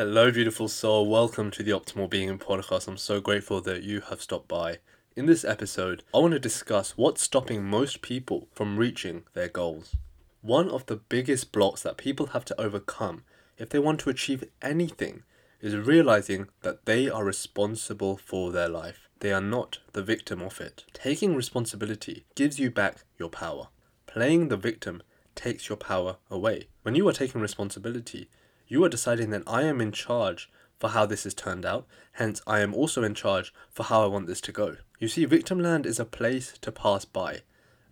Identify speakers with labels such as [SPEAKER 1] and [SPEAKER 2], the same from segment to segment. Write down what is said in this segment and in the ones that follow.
[SPEAKER 1] Hello, beautiful soul. Welcome to the Optimal Being in podcast. I'm so grateful that you have stopped by. In this episode, I want to discuss what's stopping most people from reaching their goals. One of the biggest blocks that people have to overcome if they want to achieve anything is realizing that they are responsible for their life. They are not the victim of it. Taking responsibility gives you back your power. Playing the victim takes your power away. When you are taking responsibility, you are deciding that I am in charge for how this has turned out, hence, I am also in charge for how I want this to go. You see, Victimland is a place to pass by,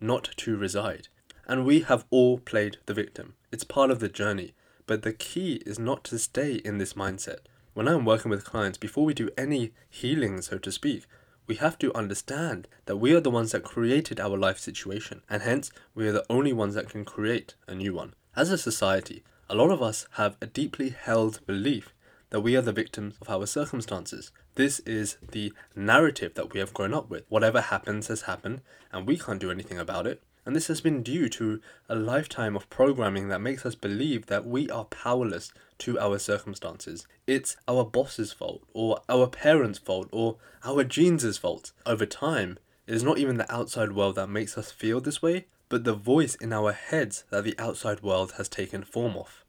[SPEAKER 1] not to reside. And we have all played the victim. It's part of the journey, but the key is not to stay in this mindset. When I'm working with clients, before we do any healing, so to speak, we have to understand that we are the ones that created our life situation, and hence we are the only ones that can create a new one. As a society, a lot of us have a deeply held belief that we are the victims of our circumstances. This is the narrative that we have grown up with. Whatever happens has happened, and we can't do anything about it. And this has been due to a lifetime of programming that makes us believe that we are powerless to our circumstances. It's our boss's fault, or our parents' fault, or our genes' fault. Over time, it is not even the outside world that makes us feel this way, but the voice in our heads that the outside world has taken form of.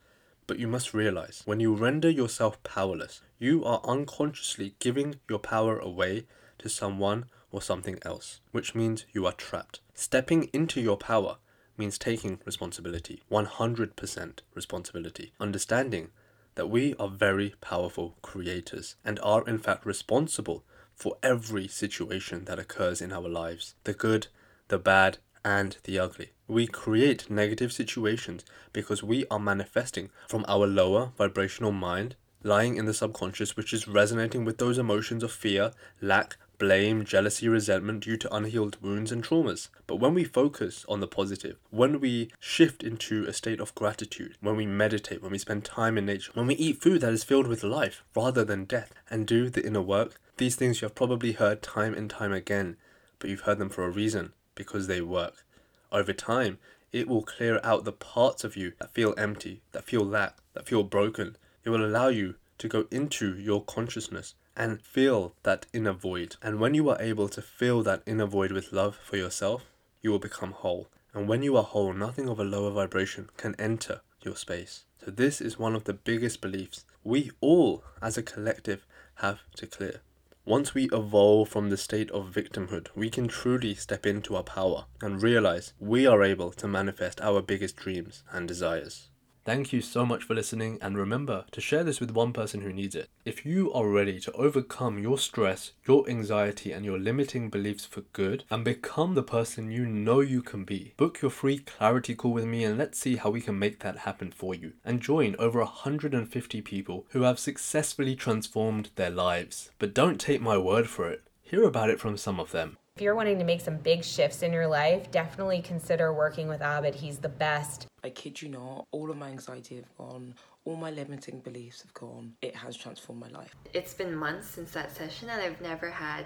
[SPEAKER 1] But you must realize when you render yourself powerless, you are unconsciously giving your power away to someone or something else, which means you are trapped. Stepping into your power means taking responsibility, 100% responsibility, understanding that we are very powerful creators and are in fact responsible for every situation that occurs in our lives the good, the bad, and the ugly. We create negative situations because we are manifesting from our lower vibrational mind lying in the subconscious, which is resonating with those emotions of fear, lack, blame, jealousy, resentment due to unhealed wounds and traumas. But when we focus on the positive, when we shift into a state of gratitude, when we meditate, when we spend time in nature, when we eat food that is filled with life rather than death, and do the inner work, these things you have probably heard time and time again, but you've heard them for a reason because they work. Over time, it will clear out the parts of you that feel empty, that feel lack, that feel broken. It will allow you to go into your consciousness and feel that inner void. And when you are able to fill that inner void with love for yourself, you will become whole. And when you are whole, nothing of a lower vibration can enter your space. So, this is one of the biggest beliefs we all, as a collective, have to clear. Once we evolve from the state of victimhood, we can truly step into our power and realize we are able to manifest our biggest dreams and desires. Thank you so much for listening, and remember to share this with one person who needs it. If you are ready to overcome your stress, your anxiety, and your limiting beliefs for good and become the person you know you can be, book your free clarity call with me and let's see how we can make that happen for you. And join over 150 people who have successfully transformed their lives. But don't take my word for it, hear about it from some of them.
[SPEAKER 2] If you're wanting to make some big shifts in your life, definitely consider working with Abid. He's the best.
[SPEAKER 3] I kid you not, all of my anxiety have gone, all my limiting beliefs have gone. It has transformed my life.
[SPEAKER 4] It's been months since that session, and I've never had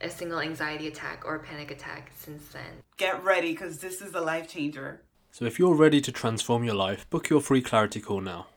[SPEAKER 4] a single anxiety attack or panic attack since then.
[SPEAKER 5] Get ready because this is a life changer.
[SPEAKER 1] So, if you're ready to transform your life, book your free clarity call now.